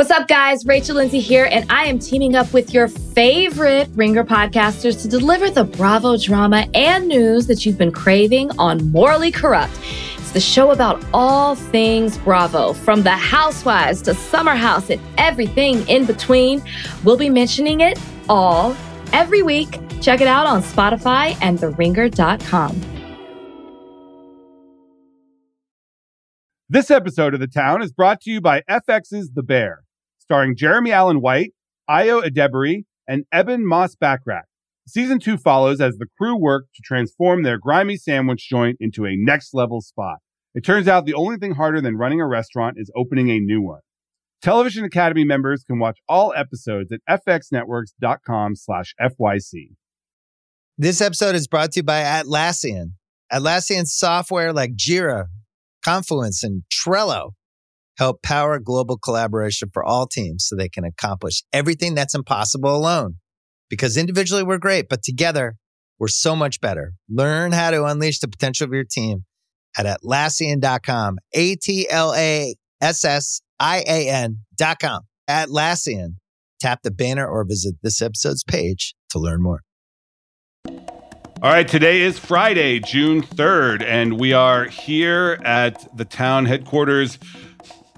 What's up, guys? Rachel Lindsay here, and I am teaming up with your favorite Ringer podcasters to deliver the Bravo drama and news that you've been craving on Morally Corrupt. It's the show about all things Bravo, from the housewives to Summer House and everything in between. We'll be mentioning it all every week. Check it out on Spotify and TheRinger.com. This episode of The Town is brought to you by FX's The Bear starring Jeremy Allen White, Ayo Edebiri, and Ebon Moss-Bachrach. Season two follows as the crew work to transform their grimy sandwich joint into a next level spot. It turns out the only thing harder than running a restaurant is opening a new one. Television Academy members can watch all episodes at fxnetworks.com slash FYC. This episode is brought to you by Atlassian. Atlassian software like Jira, Confluence, and Trello help power global collaboration for all teams so they can accomplish everything that's impossible alone. Because individually we're great, but together we're so much better. Learn how to unleash the potential of your team at Atlassian.com. A T L A S S I A N.com. Atlassian. Tap the banner or visit this episode's page to learn more. All right, today is Friday, June 3rd, and we are here at the town headquarters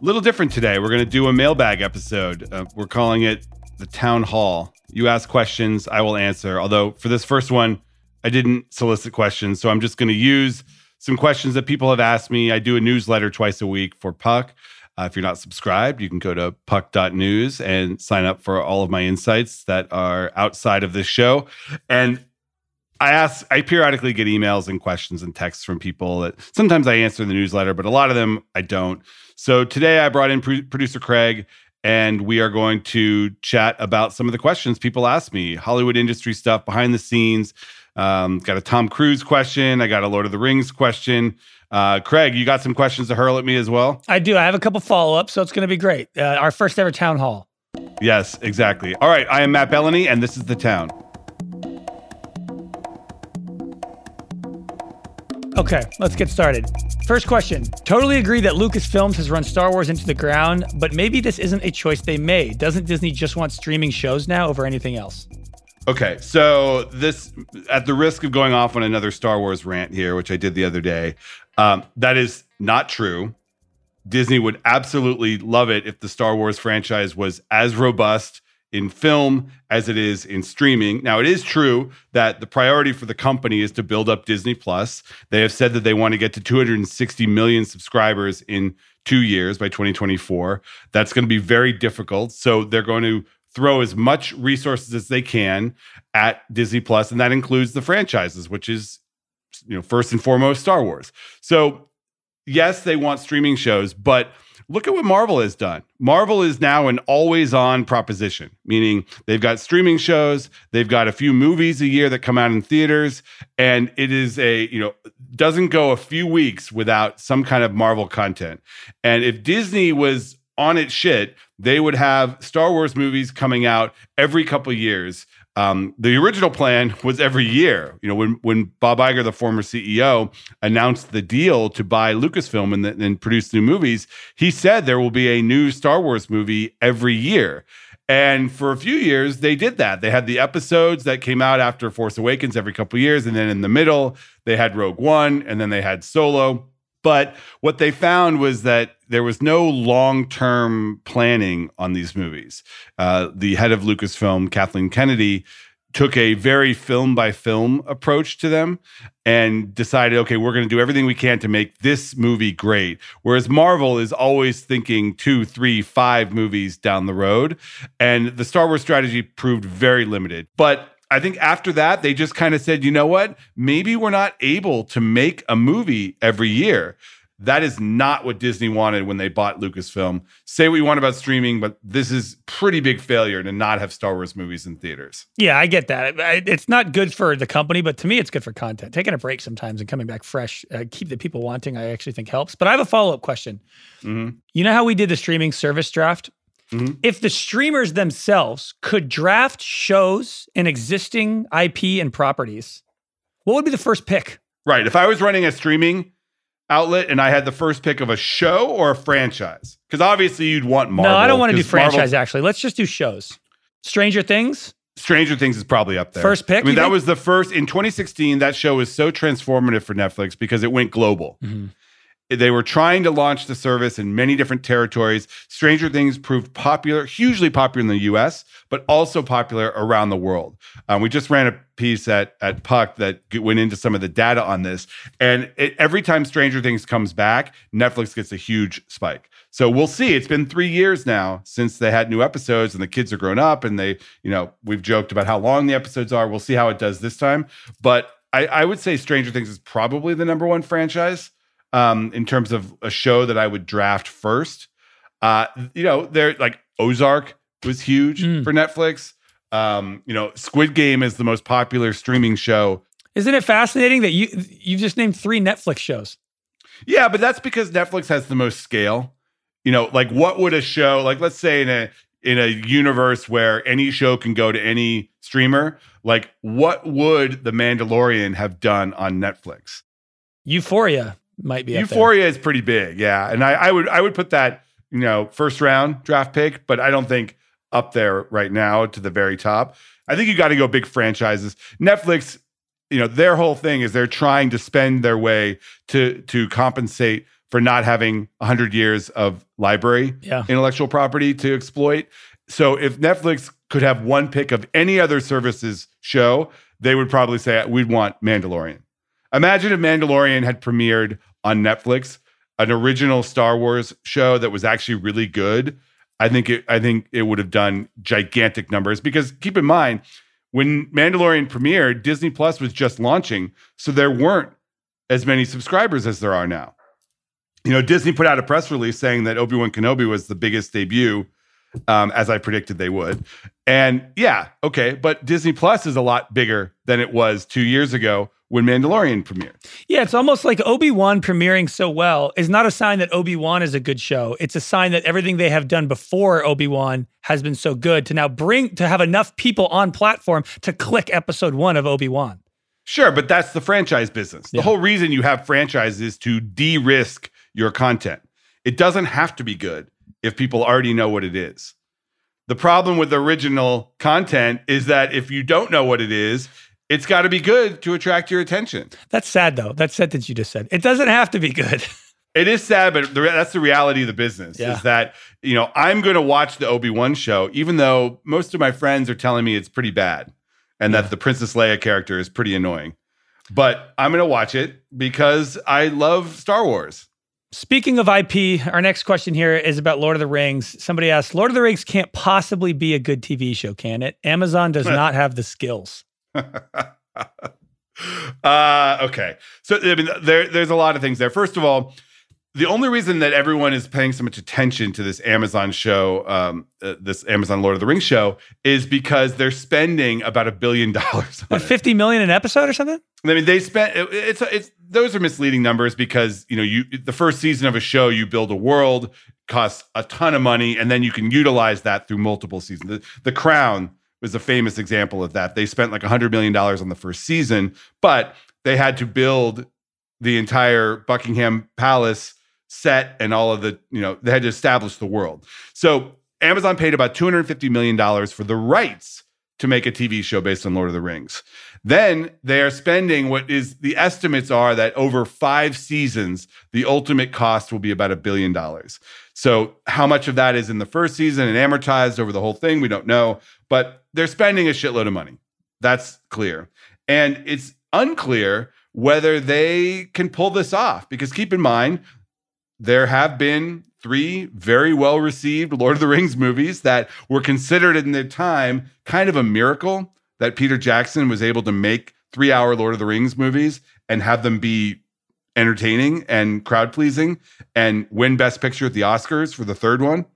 little different today. We're going to do a mailbag episode. Uh, we're calling it the town hall. You ask questions, I will answer. Although for this first one, I didn't solicit questions, so I'm just going to use some questions that people have asked me. I do a newsletter twice a week for Puck. Uh, if you're not subscribed, you can go to puck.news and sign up for all of my insights that are outside of this show. And I ask, I periodically get emails and questions and texts from people that sometimes I answer in the newsletter, but a lot of them I don't. So today I brought in producer Craig and we are going to chat about some of the questions people ask me Hollywood industry stuff, behind the scenes. Um, got a Tom Cruise question. I got a Lord of the Rings question. Uh, Craig, you got some questions to hurl at me as well? I do. I have a couple follow ups, so it's going to be great. Uh, our first ever town hall. Yes, exactly. All right. I am Matt Belloni, and this is The Town. Okay, let's get started. First question. Totally agree that Lucasfilms has run Star Wars into the ground, but maybe this isn't a choice they made. Doesn't Disney just want streaming shows now over anything else? Okay, so this, at the risk of going off on another Star Wars rant here, which I did the other day, um, that is not true. Disney would absolutely love it if the Star Wars franchise was as robust in film as it is in streaming. Now, it is true that the priority for the company is to build up Disney Plus. They have said that they want to get to 260 million subscribers in two years by 2024. That's going to be very difficult. So they're going to throw as much resources as they can at Disney Plus, and that includes the franchises, which is you know first and foremost Star Wars. So yes, they want streaming shows, but look at what Marvel has done. Marvel is now an always on proposition, meaning they've got streaming shows, they've got a few movies a year that come out in theaters, and it is a, you know, doesn't go a few weeks without some kind of Marvel content. And if Disney was on its shit, they would have Star Wars movies coming out every couple years um, the original plan was every year. You know, when when Bob Iger, the former CEO, announced the deal to buy Lucasfilm and, and produce new movies, he said there will be a new Star Wars movie every year. And for a few years, they did that. They had the episodes that came out after Force Awakens every couple years, and then in the middle, they had Rogue One, and then they had Solo. But what they found was that there was no long term planning on these movies. Uh, the head of Lucasfilm, Kathleen Kennedy, took a very film by film approach to them and decided, okay, we're going to do everything we can to make this movie great. Whereas Marvel is always thinking two, three, five movies down the road. And the Star Wars strategy proved very limited. But I think after that, they just kind of said, you know what? Maybe we're not able to make a movie every year. That is not what Disney wanted when they bought Lucasfilm. Say what you want about streaming, but this is pretty big failure to not have Star Wars movies in theaters. Yeah, I get that. It's not good for the company, but to me, it's good for content. Taking a break sometimes and coming back fresh, uh, keep the people wanting. I actually think helps. But I have a follow up question. Mm-hmm. You know how we did the streaming service draft? Mm-hmm. If the streamers themselves could draft shows and existing IP and properties, what would be the first pick? Right. If I was running a streaming outlet and I had the first pick of a show or a franchise, because obviously you'd want Marvel. No, I don't want to do 'cause Marvel- franchise. Actually, let's just do shows. Stranger Things. Stranger Things is probably up there. First pick, I mean, that think? was the first in 2016. That show was so transformative for Netflix because it went global. They were trying to launch the service in many different territories. Stranger Things proved popular, hugely popular in the US, but also popular around the world. Um, we just ran a piece at, at Puck that went into some of the data on this. And it, every time Stranger Things comes back, Netflix gets a huge spike. So we'll see. It's been three years now since they had new episodes and the kids are grown up and they, you know, we've joked about how long the episodes are. We'll see how it does this time. But I, I would say Stranger Things is probably the number one franchise um, in terms of a show that I would draft first. Uh, you know, they're like Ozark was huge Mm. for Netflix. Um, you know, Squid Game is the most popular streaming show. Isn't it fascinating that you you just named three Netflix shows? Yeah, but that's because Netflix has the most scale. You know, like what would a show like let's say in a in a universe where any show can go to any streamer, like what would The Mandalorian have done on Netflix? Euphoria might be. Euphoria is pretty big, yeah. And I, I would I would put that, you know, first round draft pick, but I don't think up there right now to the very top. I think you got to go big franchises. Netflix, you know, their whole thing is they're trying to spend their way to to compensate for not having 100 years of library Yeah. intellectual property to exploit. So if Netflix could have one pick of any other services show, they would probably say we'd want Mandalorian. Imagine if Mandalorian had premiered on Netflix, an original Star Wars show that was actually really good. I think it I think it would have done gigantic numbers because keep in mind when Mandalorian premiered, Disney Plus was just launching, so there weren't as many subscribers as there are now. You know, Disney put out a press release saying that Obi Wan Kenobi was the biggest debut, um, as I predicted they would. And yeah, okay, but Disney Plus is a lot bigger than it was two years ago when Mandalorian premiered. Yeah, it's almost like Obi Wan premiering so well is not a sign that Obi Wan is a good show. It's a sign that everything they have done before Obi Wan has been so good to now bring to have enough people on platform to click episode one of Obi Wan. Sure, but that's the franchise business. The Yeah. whole reason you have franchises is to de risk your content. It doesn't have to be good if people already know what it is. The problem with original content is that if you don't know what it is, it's got to be good to attract your attention. That's sad though. That sentence you just said. It doesn't have to be good. It is sad, but the, that's the reality of the business. Yeah. Is that you know I'm going to watch the Obi Wan show, even though most of my friends are telling me it's pretty bad, and that the Princess Leia character is pretty annoying. But I'm going to watch it because I love Star Wars. Speaking of IP, our next question here is about Lord of the Rings. Somebody asked, Lord of the Rings can't possibly be a good TV show, can it? Amazon does not have the skills. uh, okay. So I mean, there, there's a lot of things there. First of all, the only reason that everyone is paying so much attention to this Amazon show, um, uh, this Amazon Lord of the Rings show, is because they're spending about a billion dollars on What. 50 million an episode or something? I mean, they spent it- it's it's those are misleading numbers because you know you the first season of a show you build a world costs a ton of money and then you can utilize that through multiple seasons. The, the Crown was a famous example of that. They spent like a hundred million dollars on the first season, but they had to build the entire Buckingham Palace set and all of the you know they had to establish the world. So Amazon paid about two hundred fifty million dollars for the rights to make a TV show based on Lord of the Rings. Then they are spending what is the estimates are that over five seasons, the ultimate cost will be about a billion dollars. So, how much of that is in the first season and amortized over the whole thing, we don't know, but they're spending a shitload of money. That's clear. And it's unclear whether they can pull this off because keep in mind, there have been three very well received Lord of the Rings movies that were considered in their time kind of a miracle that Peter Jackson was able to make three hour Lord of the Rings movies and have them be entertaining and crowd pleasing and win Best Picture at the Oscars for the third one.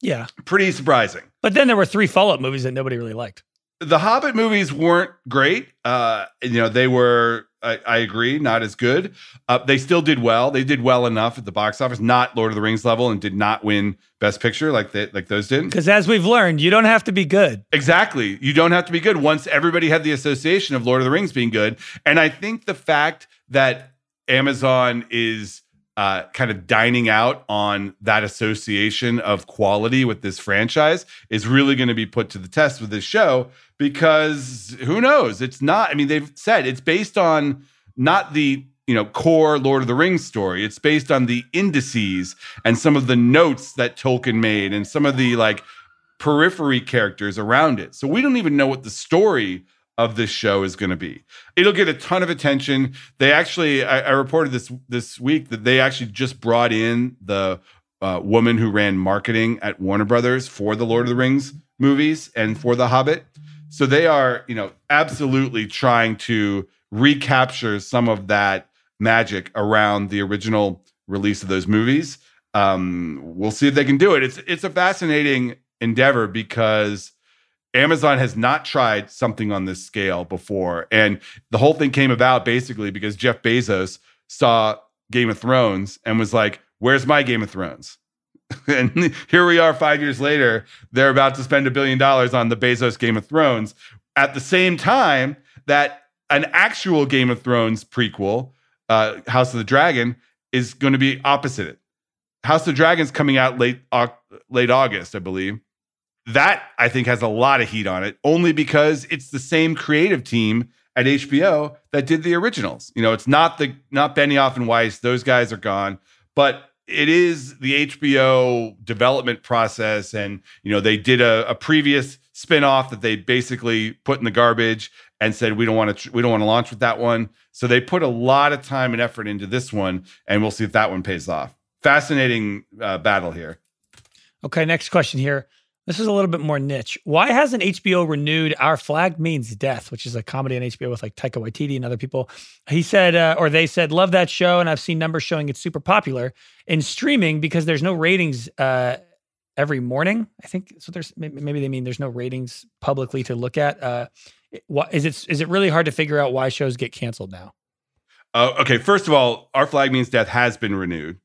Yeah. Pretty surprising. But then there were three follow up movies that nobody really liked. The Hobbit movies weren't great. Uh, you know, they were, I, I agree, not as good. Uh, they still did well. They did well enough at the box office, not Lord of the Rings level, and did not win Best Picture like they, like those didn't. Because as we've learned, you don't have to be good. Exactly. You don't have to be good once everybody had the association of Lord of the Rings being good. And I think the fact that Amazon is uh, kind of dining out on that association of quality with this franchise is really going to be put to the test with this show because who knows? It's not. I mean, they've said it's based on not the you know core Lord of the Rings story. It's based on the indices and some of the notes that Tolkien made and some of the like periphery characters around it. So we don't even know what the story of this show is going to be. It'll get a ton of attention. They actually, I, I, reported this this week that they actually just brought in the uh, woman who ran marketing at Warner Brothers for the Lord of the Rings movies and for The Hobbit. So they are, you know, absolutely trying to recapture some of that magic around the original release of those movies. Um, we'll see if they can do it. It's it's a fascinating endeavor because Amazon has not tried something on this scale before. And the whole thing came about basically because Jeff Bezos saw Game of Thrones and was like, Where's my Game of Thrones? and here we are five years later. They're about to spend a billion dollars on the Bezos Game of Thrones at the same time that an actual Game of Thrones prequel, uh, House of the Dragon, is going to be opposite it. House of the Dragon's coming out late, uh, late August, I believe that I think has a lot of heat on it, only because it's the same creative team at HBO that did the originals. You know, it's not the not Benioff and Weiss; those guys are gone, but it is the HBO development process, and you know they did a, a previous spinoff that they basically put in the garbage and said we don't want to we don't want to launch with that one. So they put a lot of time and effort into this one, and we'll see if that one pays off. Fascinating uh, battle here. Okay, next question here. This is a little bit more niche. Why hasn't HBO renewed Our Flag Means Death, which is a comedy on HBO with like Taika Waititi and other people? He said, uh, or they said, love that show. And I've seen numbers showing it's super popular in streaming because there's no ratings uh, every morning. I think so. There's maybe they mean there's no ratings publicly to look at. Uh, is it is it really hard to figure out why shows get canceled now? Uh, okay, first of all, Our Flag Means Death has been renewed.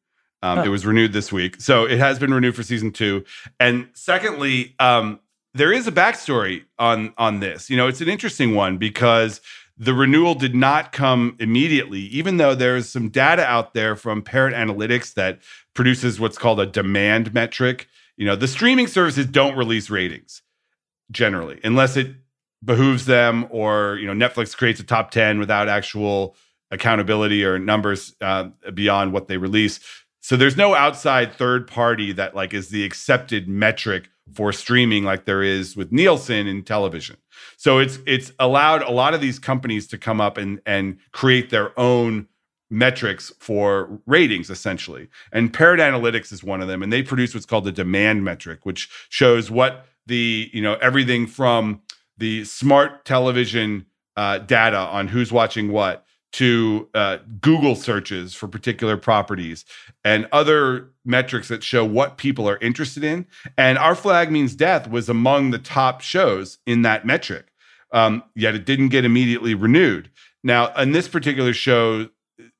Um, It was renewed this week, so it has been renewed for season two. And secondly, um, there is a backstory on on this. You know, it's an interesting one because the renewal did not come immediately, even though there's some data out there from Parrot Analytics that produces what's called a demand metric. You know, the streaming services don't release ratings generally, unless it behooves them, or you know, Netflix creates a top ten without actual accountability or numbers uh, beyond what they release. So there's no outside third party that like is the accepted metric for streaming like there is with Nielsen in television. So it's it's allowed a lot of these companies to come up and and create their own metrics for ratings essentially. And Parrot Analytics is one of them and they produce what's called the demand metric which shows what the, you know, everything from the smart television uh, data on who's watching what to uh, Google searches for particular properties and other metrics that show what people are interested in. And Our Flag Means Death was among the top shows in that metric, um, yet it didn't get immediately renewed. Now, in this particular show,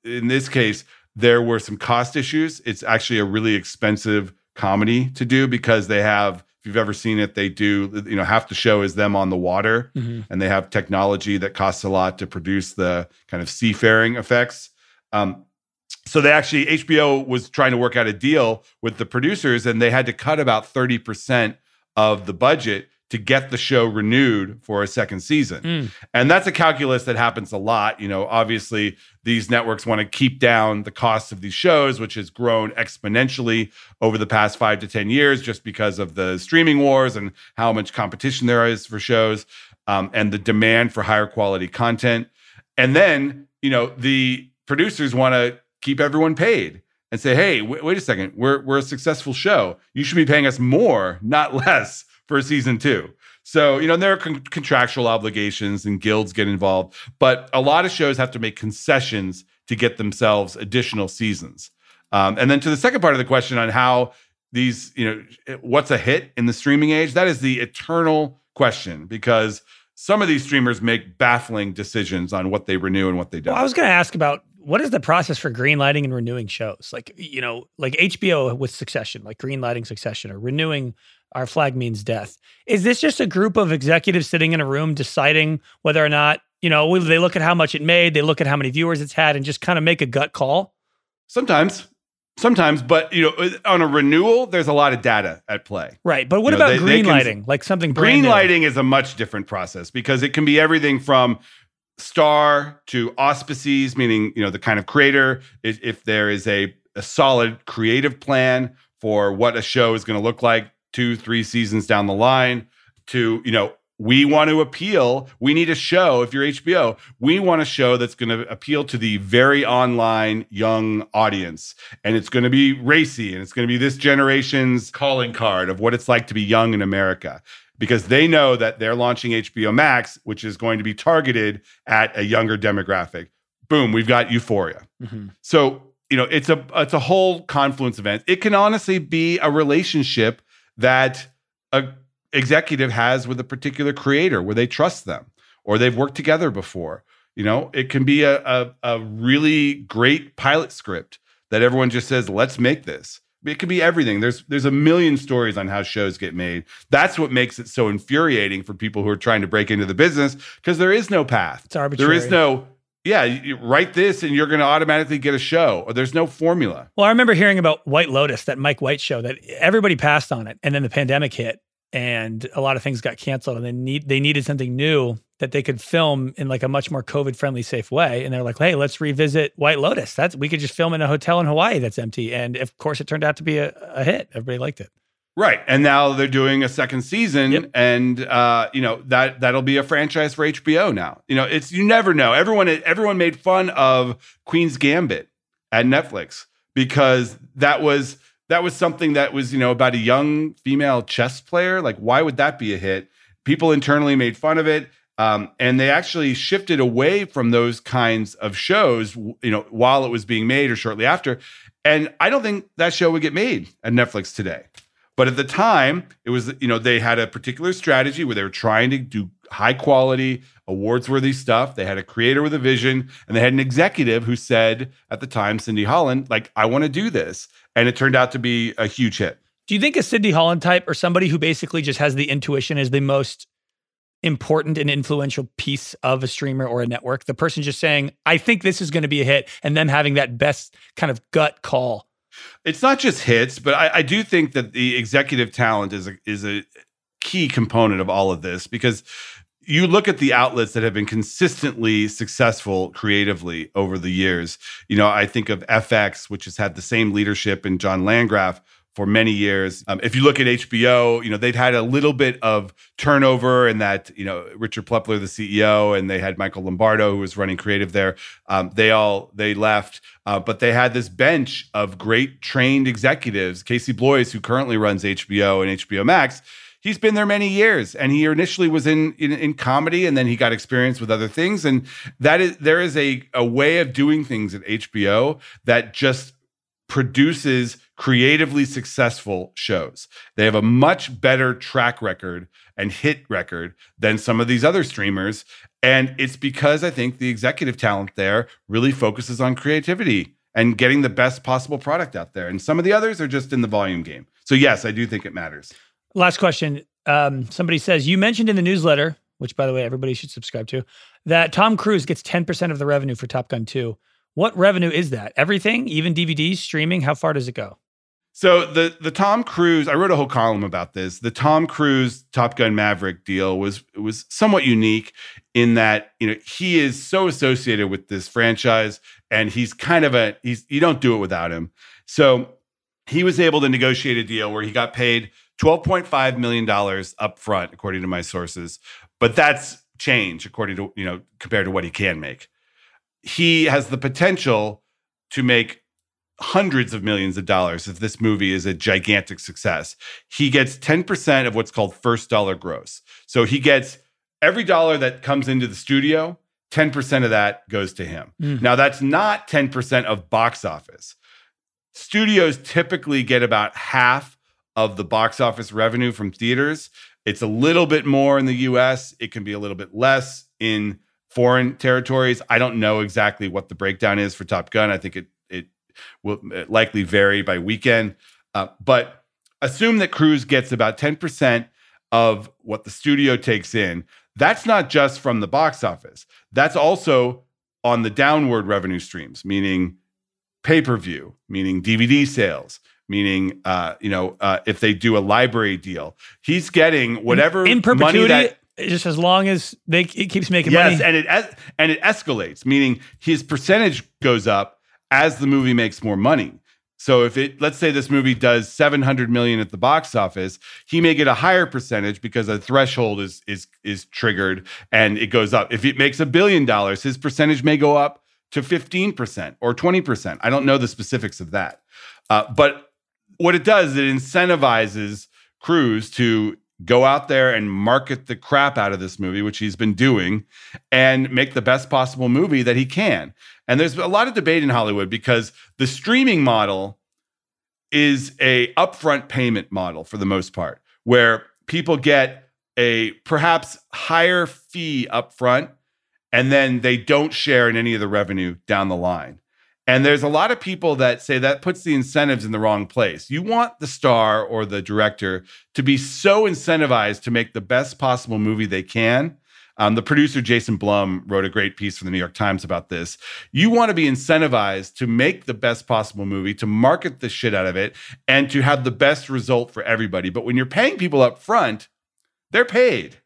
in this case, there were some cost issues. It's actually a really expensive comedy to do because they have if you've ever seen it, they do, you know, half the show is them on the water mm-hmm. and they have technology that costs a lot to produce the kind of seafaring effects. Um, so they actually, HBO was trying to work out a deal with the producers and they had to cut about 30% of the budget to get the show renewed for a second season. Mm. And that's a calculus that happens a lot. You know, obviously, these networks want to keep down the cost of these shows, which has grown exponentially over the past five to 10 years just because of the streaming wars and how much competition there is for shows um, and the demand for higher quality content. And then, you know, the producers want to keep everyone paid and say, hey, w- wait a second, we're, we're a successful show. You should be paying us more, not less for season two. So, you know, there are con- contractual obligations and guilds get involved, but a lot of shows have to make concessions to get themselves additional seasons. Um, and then to the second part of the question on how these, you know, what's a hit in the streaming age, that is the eternal question because some of these streamers make baffling decisions on what they renew and what they don't. Well, I was going to ask about what is the process for greenlighting and renewing shows? Like, you know, like HBO with Succession, like greenlighting Succession or renewing our flag means death. Is this just a group of executives sitting in a room deciding whether or not, you know, they look at how much it made, they look at how many viewers it's had, and just kind of make a gut call? Sometimes. Sometimes, but you know, uh, on a renewal, there's a lot of data at play. Right. But what you about know, they, green lighting? Like something green lighting is a much different process because it can be everything from star to auspices, meaning you know the kind of creator. If, if there is a, a solid creative plan for what a show is going to look like two, three seasons down the line, to you know we want to appeal. We need a show. If you're HBO, we want a show that's going to appeal to the very online young audience. And it's going to be racy and it's going to be this generation's calling card of what it's like to be young in America because they know that they're launching HBO Max, which is going to be targeted at a younger demographic. Boom, we've got Euphoria. Mm-hmm. So, you know, it's a it's a whole confluence event. It can honestly be a relationship that a executive has with a particular creator where they trust them or they've worked together before. You know, it can be a, a, a really great pilot script that everyone just says, let's make this. It could be everything. There's there's a million stories on how shows get made. That's what makes it so infuriating for people who are trying to break into the business because there is no path. It's arbitrary. There is no yeah, you write this and you're going to automatically get a show. There's no formula. Well, I remember hearing about White Lotus, that Mike White show that everybody passed on it, and then the pandemic hit, and a lot of things got canceled and they need they needed something new that they could film in like a much more covid friendly safe way and they're like hey let's revisit white lotus that's we could just film in a hotel in hawaii that's empty and of course it turned out to be a, a hit everybody liked it right and now they're doing a second season yep. and uh, you know that that'll be a franchise for hbo now you know it's you never know everyone everyone made fun of queen's gambit at netflix because that was that was something that was, you know, about a young female chess player. Like, why would that be a hit? People internally made fun of it. Um, and they actually shifted away from those kinds of shows, you know, while it was being made or shortly after. And I don't think that show would get made at Netflix today. But at the time, it was, you know, they had a particular strategy where they were trying to do high quality, awards worthy stuff. They had a creator with a vision, and they had an executive who said at the time, Cindy Holland, like, I want to do this and it turned out to be a huge hit. Do you think a Cindy Holland type or somebody who basically just has the intuition is the most important and influential piece of a streamer or a network? The person just saying, I think this is going to be a hit, and them having that best kind of gut call. It's not just hits, but I, I do think that the executive talent is a, is a key component of all of this because you look at the outlets that have been consistently successful creatively over the years. You know, I think of FX, which has had the same leadership in John Landgraf for many years. Um, if you look at HBO, you know, they've had a little bit of turnover in that, you know, Richard Plepler, the CEO, and they had Michael Lombardo, who was running creative there. Um, they all, they left, uh, but they had this bench of great trained executives. Casey Bloys, who currently runs HBO and HBO Max, he's been there many years and he initially was in, in, in comedy and then he got experience with other things and that is there is a a way of doing things at HBO that just produces creatively successful shows. They have a much better track record and hit record than some of these other streamers and it's because I think the executive talent there really focuses on creativity and getting the best possible product out there. And some of the others are just in the volume game. So yes, I do think it matters. Last question. Um, somebody says you mentioned in the newsletter, which by the way everybody should subscribe to, that Tom Cruise gets ten percent of the revenue for Top Gun Two. What revenue is that? Everything, even DVDs, streaming. How far does it go? So the the Tom Cruise, I wrote a whole column about this. The Tom Cruise Top Gun Maverick deal was was somewhat unique in that you know he is so associated with this franchise, and he's kind of a he's you don't do it without him. So he was able to negotiate a deal where he got paid $12.5 million up front, according to my sources. But that's change, according to, you know, compared to what he can make. He has the potential to make hundreds of millions of dollars if this movie is a gigantic success. He gets 10% of what's called first dollar gross. So he gets every dollar that comes into the studio, 10% of that goes to him. Mm. Now, that's not 10% of box office. Studios typically get about half of the box office revenue from theaters. It's a little bit more in the US, it can be a little bit less in foreign territories. I don't know exactly what the breakdown is for Top Gun. I think it it will likely vary by weekend. Uh, but assume that Cruise gets about 10% of what the studio takes in. That's not just from the box office. That's also on the downward revenue streams, meaning pay per view, meaning DVD sales, meaning uh, you know uh, if they do a library deal, he's getting whatever in perpetuity. money that just as long as they it keeps making yes, money. and it and it escalates, meaning his percentage goes up as the movie makes more money. So if it let's say this movie does 700 million at the box office, he may get a higher percentage because a threshold is is is triggered and it goes up. If it makes a billion dollars, his percentage may go up to 15% or 20%. I don't know the specifics of that. Uh, but what it does, it incentivizes Cruise to go out there and market the crap out of this movie, which he's been doing, and make the best possible movie that he can. And there's a lot of debate in Hollywood because the streaming model is a upfront payment model for the most part, where people get a perhaps higher fee upfront and then they don't share in any of the revenue down the line. And there's a lot of people that say that puts the incentives in the wrong place. You want the star or the director to be so incentivized to make the best possible movie they can. Um, the producer, Jason Blum, wrote a great piece for the New York Times about this. You want to be incentivized to make the best possible movie, to market the shit out of it, and to have the best result for everybody. But when you're paying people up front, they're paid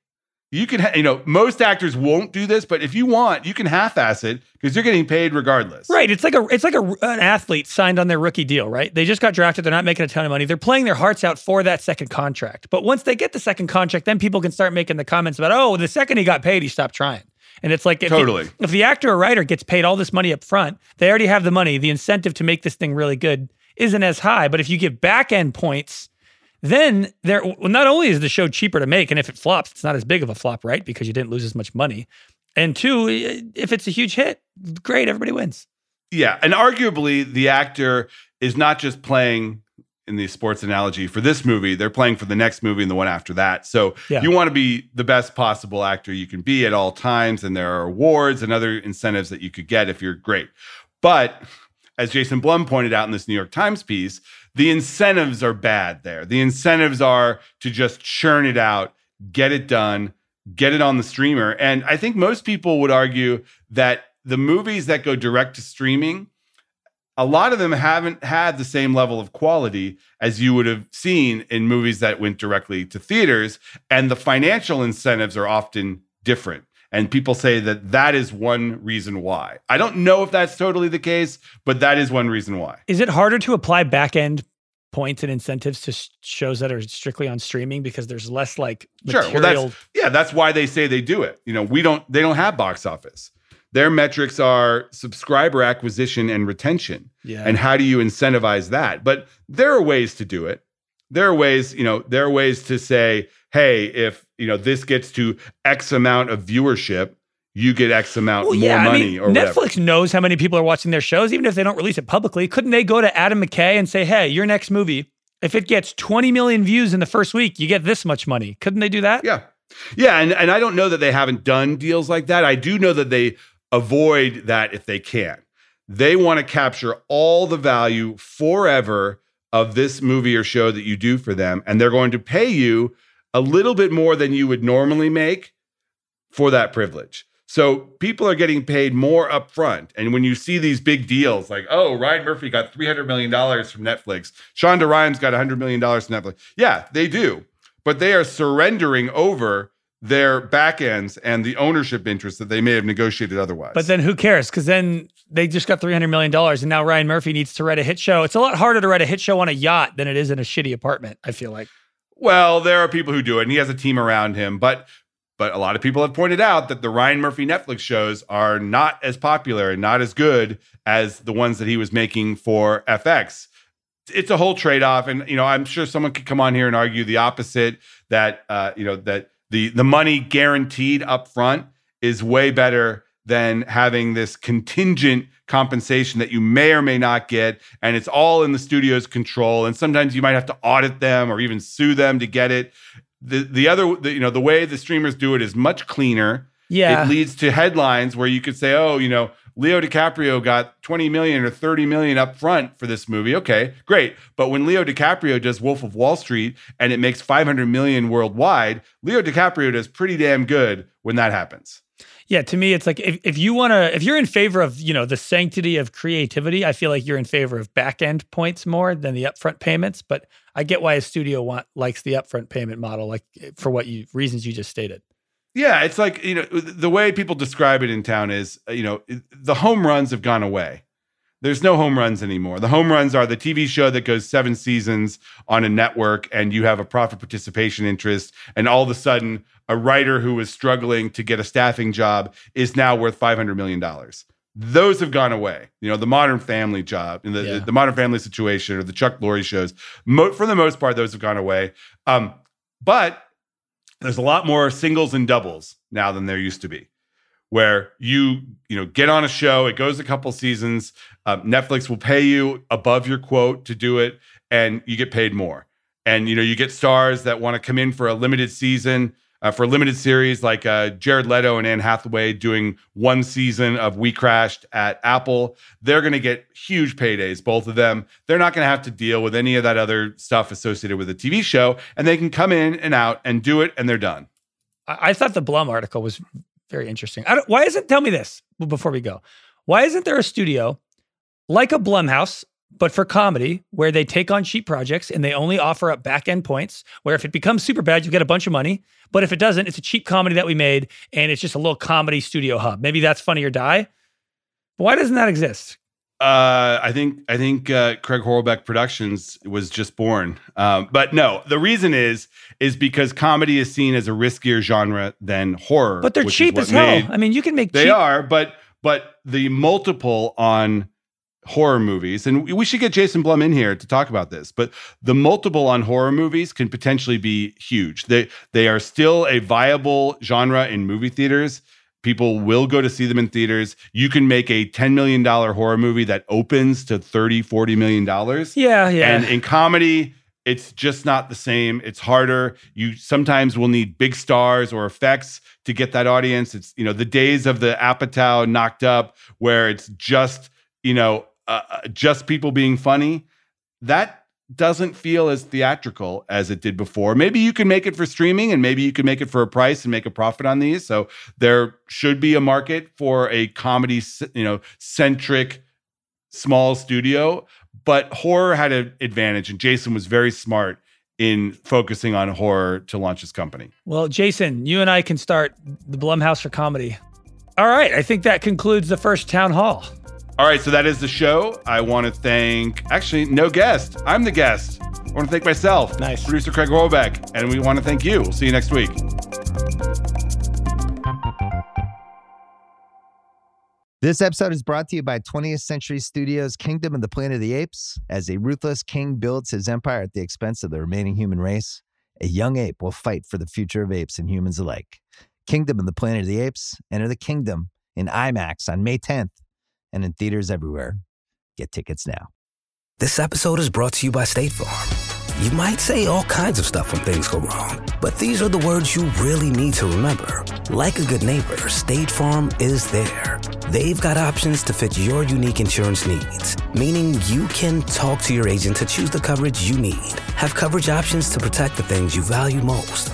you can ha- you know most actors won't do this but if you want you can half-ass it because you're getting paid regardless Right. It's like a it's like a, an athlete signed on their rookie deal, right? They just got drafted. They're not making a ton of money. They're playing their hearts out for that second contract. But once they get the second contract, then people can start making the comments about, oh, the second he got paid, he stopped trying. And it's like if Totally. the, if the actor or writer gets paid all this money up front, they already have the money. The incentive to make this thing really good isn't as high. But if you give back end points, then there well, not only is the show cheaper to make, and if it flops, it's not as big of a flop, right? Because you didn't lose as much money. And two, if it's a huge hit, great, everybody wins. yeah and arguably the actor is not just playing in the sports analogy for this movie they're playing for the next movie and the one after that so Yeah. you want to be the best possible actor you can be at all times and there are awards and other incentives that you could get if you're great but as jason blum pointed out in this new york times piece the incentives are bad there. The incentives are to just churn it out get it done get it on the streamer. And i think most people would argue that the movies that go direct to streaming a lot of them haven't had the same level of quality as you would have seen in movies that went directly to theaters. And the financial incentives are often different and people say that that is one reason why i don't know if that's totally the case but that is one reason why Is it harder to apply back end points and incentives to shows that are strictly on streaming because there's less like Sure. Well, that's yeah. That's why they say they do it. You know, we don't. They don't have box office. Their metrics are subscriber acquisition and retention. yeah. And how do you incentivize that? But there are ways to do it. There are ways. You know, there are ways to say, hey, if you know this gets to X amount of viewership, you get X amount Well, more yeah, money I mean, or whatever. Netflix knows how many people are watching their shows, even if they don't release it publicly. Couldn't they go to Adam McKay and say, "Hey, your next movie, if it gets 20 million views in the first week, you get this much money"? Couldn't they do that? Yeah. Yeah. And, and I don't know that they haven't done deals like that. I do know that they avoid that if they can. They want to capture all the value forever of this movie or show that you do for them. And they're going to pay you a little bit more than you would normally make for that privilege. So people are getting paid more upfront. And when you see these big deals like, oh, Ryan Murphy got $300 million from Netflix, Shonda Rhimes got $100 million from Netflix. Yeah, they do. But they are surrendering over their back ends and the ownership interest that they may have negotiated otherwise. But then who cares? Because then they just got $300 million and now Ryan Murphy needs to write a hit show. It's a lot harder to write a hit show on a yacht than it is in a shitty apartment, I feel like. Well, there are people who do it, and he has a team around him. But but a lot of people have pointed out that the Ryan Murphy Netflix shows are not as popular and not as good as the ones that he was making for FX. It's a whole trade-off, and you know, I'm sure someone could come on here and argue the opposite that uh, you know that the the money guaranteed up front is way better than having this contingent compensation that you may or may not get and it's all in the studio's control and sometimes you might have to audit them or even sue them to get it the the other the, you know the way the streamers do it is much cleaner Yeah. it leads to headlines where you could say oh you know Leo DiCaprio got 20 million or 30 million up front for this movie. Okay, great. But when Leo DiCaprio does Wolf of Wall Street and it makes 500 million worldwide, Leo DiCaprio does pretty damn good when that happens. Yeah, to me, it's like if, if you want to, if you're in favor of, you know, the sanctity of creativity, I feel like you're in favor of back end points more than the upfront payments. But I get why a studio want likes the upfront payment model, like eh, for what you reasons you just stated. Yeah, it's like you know the way people describe it in town is you know the home runs have gone away. There's no home runs anymore. The home runs are the TV show that goes seven seasons on a network, and you have a profit participation interest, and all of a sudden a writer who was struggling to get a staffing job is now worth $500 million. Those have gone away. You know, the modern family job, the, yeah. the, the, modern family situation, or the Chuck Lorre shows, mo- for the most part, those have gone away. Um, but there's a lot more singles and doubles now than there used to be where you you know get on a show it goes a couple seasons uh, netflix will pay you above your quote to do it and you get paid more and you know you get stars that want to come in for a limited season uh, for a limited series like uh, Jared Leto and Anne Hathaway doing one season of We Crashed at Apple. They're going to get huge paydays, both of them. They're not going to have to deal with any of that other stuff associated with a TV show, and they can come in and out and do it, and they're done. I thought the Blum article was very interesting. why isn't, tell me this before we go. Why isn't there a studio like a Blumhouse but for comedy, where they take on cheap projects and they only offer up back end points, where if it becomes super bad, you get a bunch of money. But if it doesn't, it's a cheap comedy that we made and it's just a little comedy studio hub. Maybe that's funny or die. Why doesn't that exist? Uh, I think I think uh, Craig Horlbeck Productions was just born, um, but no. The reason is is because comedy is seen as a riskier genre than horror. But they're cheap as hell. I mean, you can make they cheap- are, but but the multiple on horror movies, and we should get Jason Blum in here to talk about this. But the multiple on horror movies can potentially be huge. They they are still a viable genre in movie theaters. People will go to see them in theaters. You can make a $10 million horror movie that opens to 30, 40 million dollars. Yeah, yeah. And in comedy, it's just not the same. It's harder. You sometimes will need big stars or effects to get that audience. It's, you know, the days of the Apatow knocked up where it's just, you know, uh, uh, just people being funny, that doesn't feel as theatrical as it did before. Maybe you can make it for streaming and maybe you can make it for a price and make a profit on these. So there should be a market for a comedy, you know, centric small studio, but horror had an advantage and Jason was very smart in focusing on horror to launch his company. Well, Jason, you and I can start the Blumhouse for comedy. All right, I think that concludes the first town hall. All right, so that is the show. I want to thank, actually, no guest. I'm the guest. I want to thank myself, nice. producer Craig Horlbeck, and we want to thank you. We'll see you next week. This episode is brought to you by 20th Century Studios' Kingdom of the Planet of the Apes. As a ruthless king builds his empire at the expense of the remaining human race, a young ape will fight for the future of apes and humans alike. Kingdom of the Planet of the Apes. Enter the kingdom in IMAX on May 10th and in theaters everywhere. Get tickets now. This episode is brought to you by State Farm. You might say all kinds of stuff when things go wrong, but these are the words you really need to remember. Like a good neighbor, State Farm is there. They've got options to fit your unique insurance needs, meaning you can talk to your agent to choose the coverage you need, have coverage options to protect the things you value most